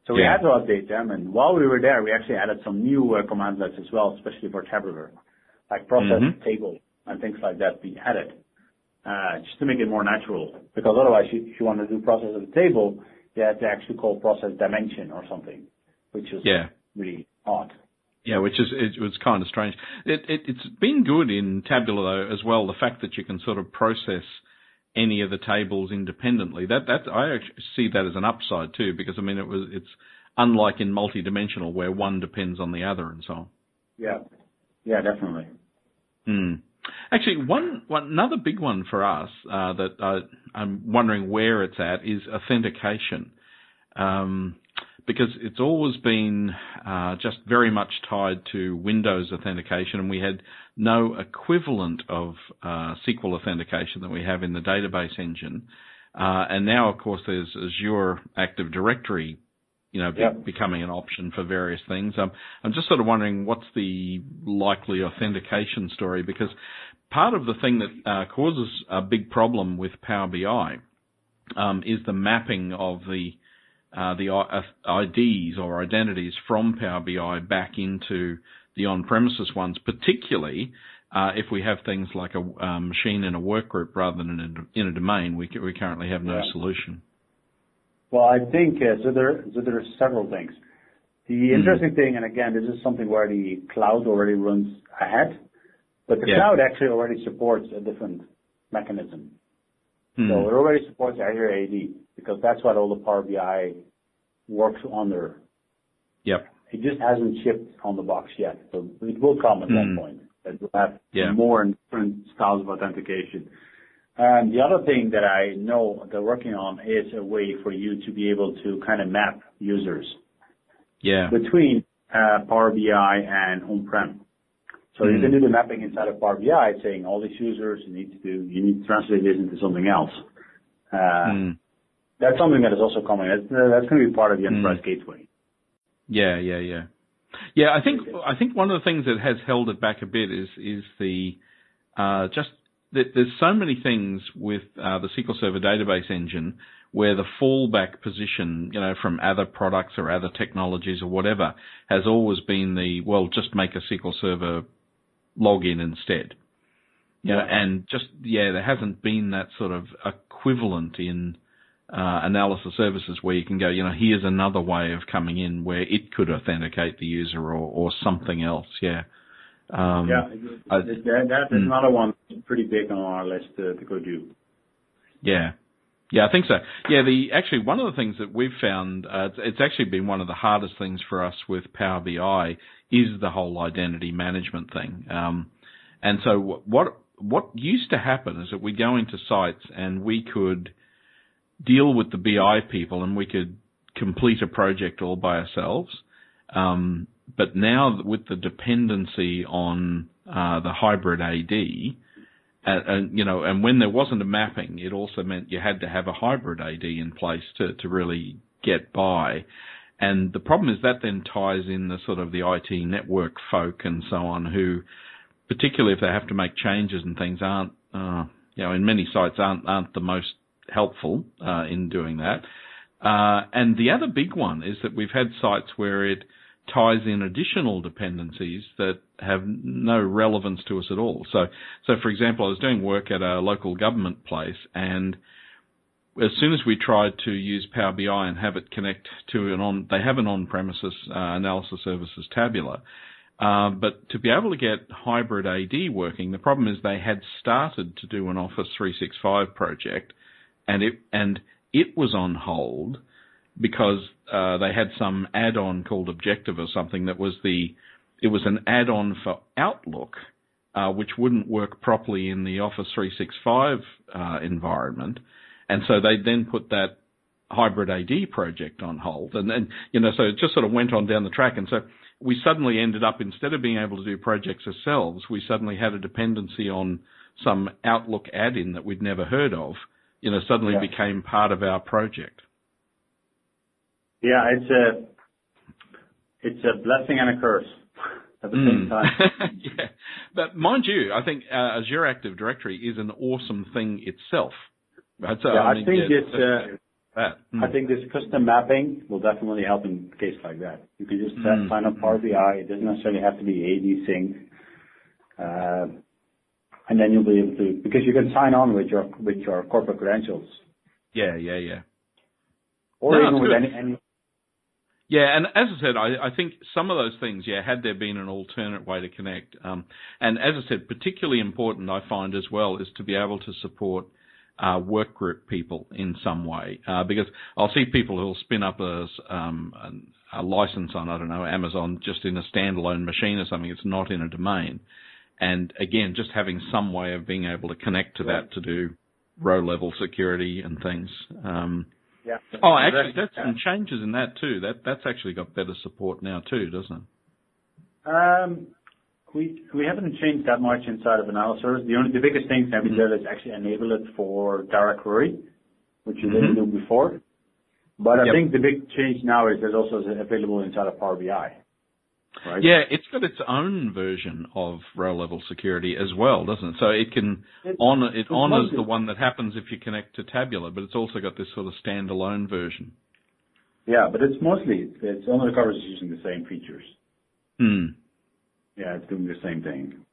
So we had to update them. And while we were there, we actually added some new uh, commandlets as well, especially for tabular, like process mm-hmm. table and things like that. We added uh, just to make it more natural. Because otherwise, if you want to do process of the table, you had to actually call process dimension or something, which is yeah. really odd. Yeah, which is it was kind of strange. It, it it's been good in Tabular though as well. The fact that you can sort of process any of the tables independently. That that I actually see that as an upside too, because I mean it was it's unlike in multidimensional where one depends on the other and so on. Yeah, yeah, definitely. Hmm. Actually, one, one another big one for us uh, that I, I'm wondering where it's at is authentication, um, because it's always been uh, just very much tied to Windows authentication, and we had no equivalent of uh, SQL authentication that we have in the database engine. Uh, and now, of course, there's Azure Active Directory you know, yep. becoming an option for various things. Um, I'm just sort of wondering what's the likely authentication story because part of the thing that uh, causes a big problem with Power BI um, is the mapping of the uh, the IDs or identities from Power BI back into the on-premises ones, particularly uh, if we have things like a um, machine in a workgroup rather than in a, in a domain. We, we currently have no yeah. solution. Well, I think uh, so. There, so there are several things. The mm. interesting thing, and again, this is something where the cloud already runs ahead, but the yeah. cloud actually already supports a different mechanism. Mm. So it already supports Azure AD because that's what all the Power BI works under. Yep. It just hasn't shipped on the box yet, so it will come at one hmm. point. It will have yeah. more and different styles of authentication. And The other thing that I know they're working on is a way for you to be able to kind of map users. Yeah. Between uh, Power BI and on-prem. So. You can hmm. do the mapping inside of Power BI saying all these users you need to do, you need to translate this into something else. Uh, hmm. That's something that is also coming. That's, that's going to be part of the hmm. enterprise mm. gateway. Yeah, yeah, yeah. Yeah, I think I think one of the things that has held it back a bit is is the uh, just there's so many things with uh, the SQL Server database engine where the fallback position, you know, from other products or other technologies or whatever, has always been the well, just make a SQL Server login instead. You know, and just yeah, there hasn't been that sort of equivalent in uh, analysis services where you can go, you know, here's another way of coming in where it could authenticate the user or, or something else. Yeah. Um, yeah, I, that, that is mm. another one pretty big on our list to, to go do. Yeah. Yeah, I think so. Yeah, the actually one of the things that we've found uh, it's, it's, actually been one of the hardest things for us with Power BI is the whole identity management thing. Um, and so what what used to happen is that we go into sites and we could deal with the BI people and we could complete a project all by ourselves. Um, but now with the dependency on uh, the hybrid AD, and, and, you know, and when there wasn't a mapping, it also meant you had to have a hybrid AD in place to to really get by. And the problem is that then ties in the sort of the IT network folk and so on, who, particularly if they have to make changes and things, aren't, uh, you know, in many sites aren't aren't the most helpful uh, in doing that. Uh, and the other big one is that we've had sites where it ties in additional dependencies that have no relevance to us at all. So, so for example, I was doing work at a local government place, and as soon as we tried to use Power BI and have it connect to an on, they have an on-premises uh, analysis services tabular. Uh, but to be able to get hybrid AD working, the problem is they had started to do an Office 365 project, and it and it was on hold because uh, they had some add-on called Objective or something that was the it was an add-on for Outlook, uh, which wouldn't work properly in the Office 365 uh, environment, and so they then put that hybrid AD project on hold, and then you know so it just sort of went on down the track, and so we suddenly ended up instead of being able to do projects ourselves, we suddenly had a dependency on some Outlook add-in that we'd never heard of, you know, suddenly yeah. became part of our project. Yeah, it's a it's a blessing and a curse at the mm. same hmm. time. *laughs* yeah, but mind you, I think uh, Azure Active Directory is an awesome thing itself. Right? So, yeah, I, mean, I think yeah, it's. Uh. Mm. I think this custom mapping will definitely help in a case like that. You can just mm. sign up Power BI. It doesn't necessarily have to be AD sync. Uh, and then you'll be able to, because you can sign on with your, with your corporate credentials. Yeah, yeah, yeah. Or no, even with any, any, yeah, and as I said, I, I, think some of those things, yeah, had there been an alternate way to connect, um, and as I said, particularly important, I find as well, is to be able to support uh, work group people in some way uh, because I'll see people who'll spin up a, um, a, license on I don't know Amazon just in a standalone machine or something. It's not in a domain, and again, just having some way of being able to connect to that to do row level security and things. Um, yeah. Oh, actually, that's some changes in that too. That that's actually got better support now too, doesn't it? Um, we we haven't changed that much inside of Analysis. The only the biggest thing that we mm-hmm. did is actually enable it for direct query, which you didn't mm-hmm. do before. But I think the big change now is it's also available inside of Power BI. Right? Yeah, it's got its own version of row level security as well, doesn't it? So it can it, honor it honors the one that happens if you connect to Tabular, but it's also got this sort of standalone version. Yeah, but it's mostly it's only covers using the same features. Hmm. Yeah, it's doing the same thing.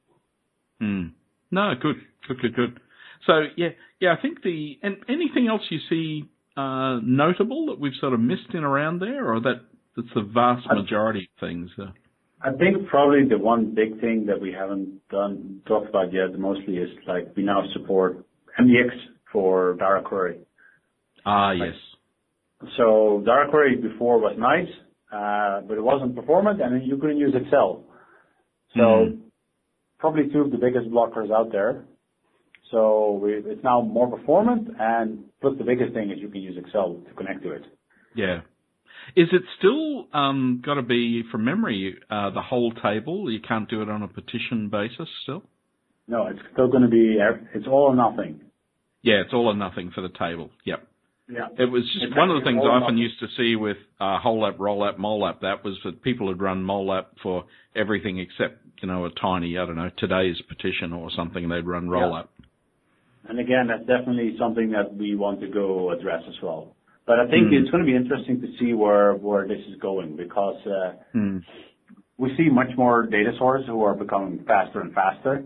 Hmm. No, good, good, good, good. So yeah, yeah, I think the and anything else you see uh, notable that we've sort of missed in around there, or that that's the vast majority of things. Uh, I think probably the one big thing that we haven't done talked about yet mostly is like we now support MDX for direct query. Ah, yes. So direct query before was nice, uh, but it wasn't performant, and you couldn't use Excel. So mm. probably two of the biggest blockers out there. So we, it's now more performant, and plus the biggest thing is you can use Excel to connect to it. Yeah. Is it still um, got to be from memory uh, the whole table? You can't do it on a partition basis still. No, it's still going to be it's all or nothing. Yeah, it's all or nothing for the table. Yep. Yeah. It was just it's one of the things I often used to see with uh, HOLAP, roll app, MOLAP. That was that people had run MOLAP for everything except you know a tiny I don't know today's partition or something. They'd run roll yeah. app. And again, that's definitely something that we want to go address as well. But I think mm. it's going to be interesting to see where where this is going because uh, mm. we see much more data sources who are becoming faster and faster,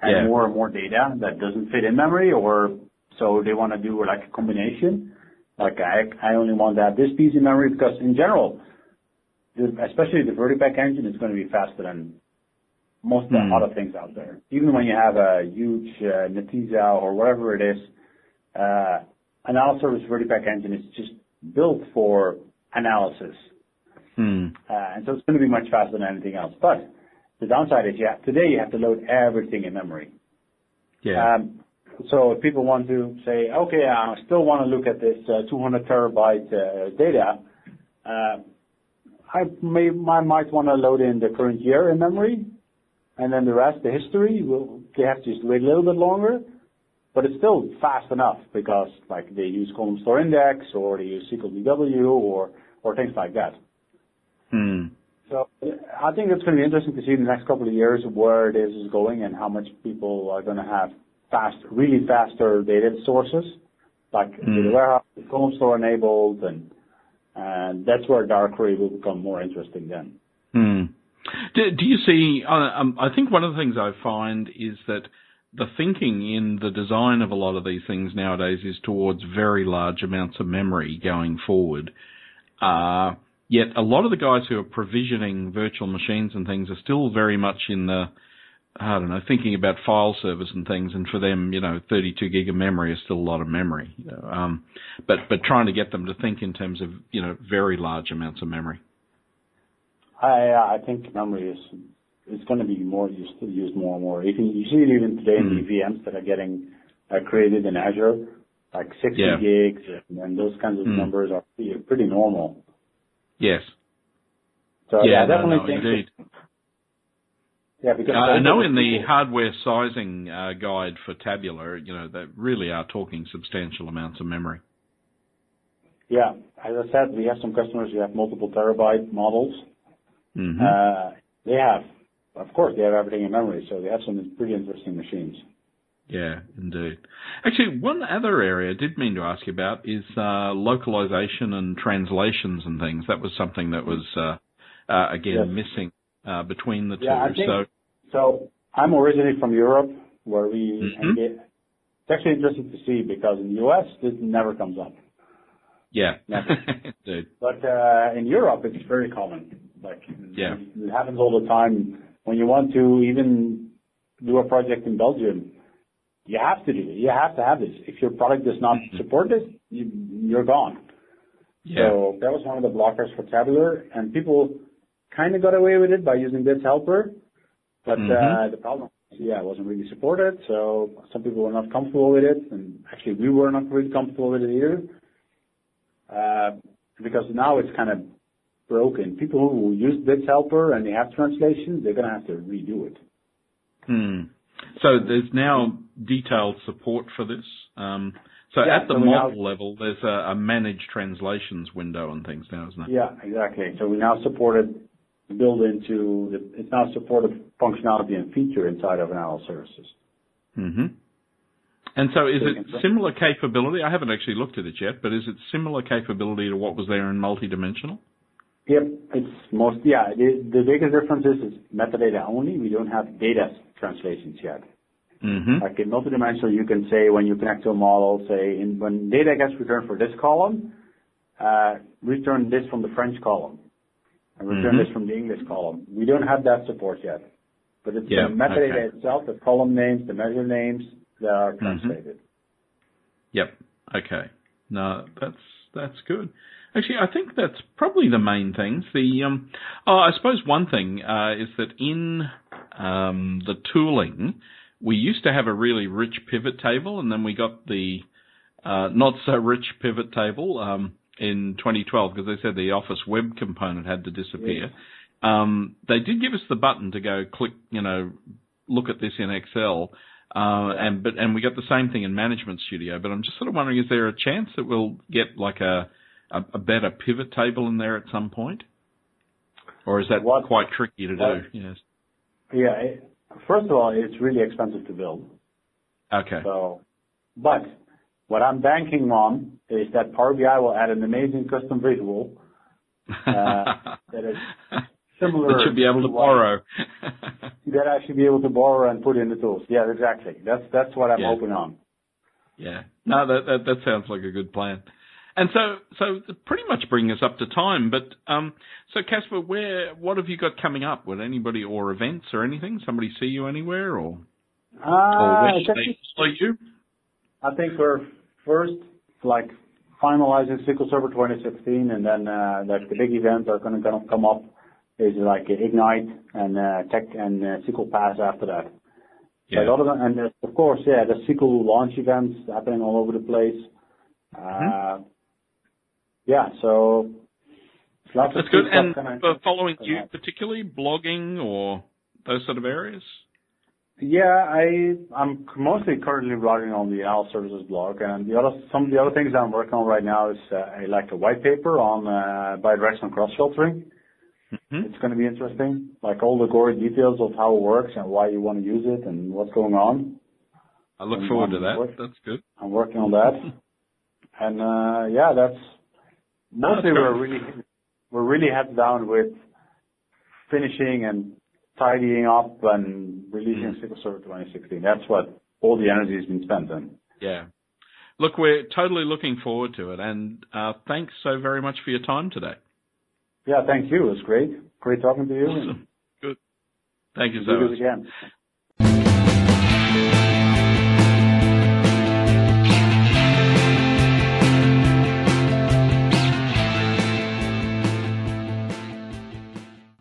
and yeah. more and more data that doesn't fit in memory, or so they want to do like a combination. Like I I only want to have this piece in memory because in general, the, especially the VertiPaq engine is going to be faster than most of the mm. other things out there. Even when you have a huge uh, Netezza or whatever it is. Uh, Analysis VertiPaq engine is just built for analysis. Hmm. Uh, and so it's going to be much faster than anything else. But the downside is, yeah, today you have to load everything in memory. Yeah. Um, so if people want to say, okay, I still want to look at this uh, 200 terabyte uh, data, uh, I may I might want to load in the current year in memory, and then the rest, the history, will they have to just wait a little bit longer it's still fast enough because like they use column store index or they use SQL DW or or things like that. Hmm. So I think it's going to be interesting to see in the next couple of years where this is going and how much people are going to have fast, really faster data sources, like mm. data warehouse, column store enabled, and and that's where direct query will become more interesting then. Hmm. Do, do you see? Uh, um, I think one of the things I find is that the thinking in the design of a lot of these things nowadays is towards very large amounts of memory going forward. Uh, yet a lot of the guys who are provisioning virtual machines and things are still very much in the, I don't know, thinking about file service and things. And for them, you know, 32 gig of memory is still a lot of memory. Um, but but trying to get them to think in terms of you know very large amounts of memory. I I think memory is it's going to be more used used more and more. You can you see it even today in the mm-hmm. VMs that are getting uh, created in Azure, like 60 yeah. gigs, and those kinds of mm. numbers are pretty, pretty normal. Yes. So yeah, yeah definitely no, no, indeed. Yeah, because uh, I know in the hardware sizing uh, guide for Tabular, you know, they really are talking substantial amounts of memory. Yeah, as I said, we have some customers who have multiple terabyte models. Mm-hmm. Uh, they have of course, they have everything in memory, so they have some pretty interesting machines. Yeah, indeed. Actually, one other area I did mean to ask you about is uh, localization and translations and things. That was something that was uh, uh, again yes. missing uh, between the two. Yeah, think, so, so I'm originally from Europe, where we mm-hmm. it's actually interesting to see because in the U.S. this never comes up. Yeah, *laughs* Indeed. But uh, in Europe, it's very common. Like yeah. it happens all the time when you want to even do a project in Belgium, you have to do it. You have to have this. If your product does not mm-hmm. support this, you, you're gone. Yeah. So that was one of the blockers for Tabular, and people kind of got away with it by using BIDS Helper, but mm-hmm. uh, the problem, yeah, it wasn't really supported. So some people were not comfortable with it, and actually we were not really comfortable with it either, uh, because now it's kind of broken. People who use BIDS Helper and they have translations, they're going to have to redo it. Hmm. So there's now detailed support for this. Um, so yeah, at the so model now, level, there's a, a, managed translations window and things now, isn't it? Yeah, exactly. So we now support it built into the, it's now supported functionality and feature inside of Analo services. Mm-hmm. And so is it similar capability? I haven't actually looked at it yet, but is it similar capability to what was there in multidimensional? Yep. It's most, yeah. The, biggest difference is it's metadata only. We don't have data translations yet. Mm-hmm. Like in multidimensional, you can say when you connect to a model, say when data gets returned for this column, uh, return this from the French column and return mm-hmm. this from the English column. We don't have that support yet, but it's the metadata itself, the column names, the measure names that are mm-hmm. translated. Yep. Okay. No, that's that's good. Actually, I think that's probably the main things. The um, oh, I suppose one thing uh, is that in um, the tooling, we used to have a really rich pivot table, and then we got the uh, not so rich pivot table um, in 2012 because they said the Office web component had to disappear. Um, they did give us the button to go click, you know, look at this in Excel. Uh, and but and we got the same thing in Management Studio. But I'm just sort of wondering, is there a chance that we'll get like a a, a better pivot table in there at some point, or is that what, quite tricky to do? Yes. Yeah. It, first of all, it's really expensive to build. Okay. So, but what I'm banking on is that Power BI will add an amazing custom visual uh, that is similar. That should be able to, to borrow. *laughs* that I should be able to borrow and put in the tools. Yeah, exactly. That's that's what I'm yeah. hoping on. Yeah. No, that, that that sounds like a good plan. And so, so pretty much bring us up to time. But um, so Kasper, where what have you got coming up? Would anybody or events or anything? Somebody see you anywhere or? Uh, or where they follow you? I think we're first like finalizing SQL Server 2016, and then uh, like the big events are going to come up is like Ignite and uh, Tech and uh, SQL Pass after that. Yeah. But other than, and uh, of course, yeah, the SQL launch events happening all over the place. Mm-hmm. Yeah, so lots That's good. And for following you particularly, blogging or those sort of areas? Yeah, I I'm mostly currently blogging on the Al Services blog, and the other some of the other things I'm working on right now is uh, I like a white paper on uh, bidirectional cross filtering. Mm-hmm. It's going to be interesting, like all the gory details of how it works and why you want to use it and what's going on. I look and forward to that. Work. That's good. I'm working on that, *laughs* and uh, yeah, that's Mostly we're really we're really heads down with finishing and tidying up and releasing mm. SQL Server 2016. That's what all the energy has been spent on. Yeah. Look, we're totally looking forward to it, and uh, thanks so very much for your time today. Yeah, thank you. It was great. Great talking to you. Awesome. Good. Thank you so much. again.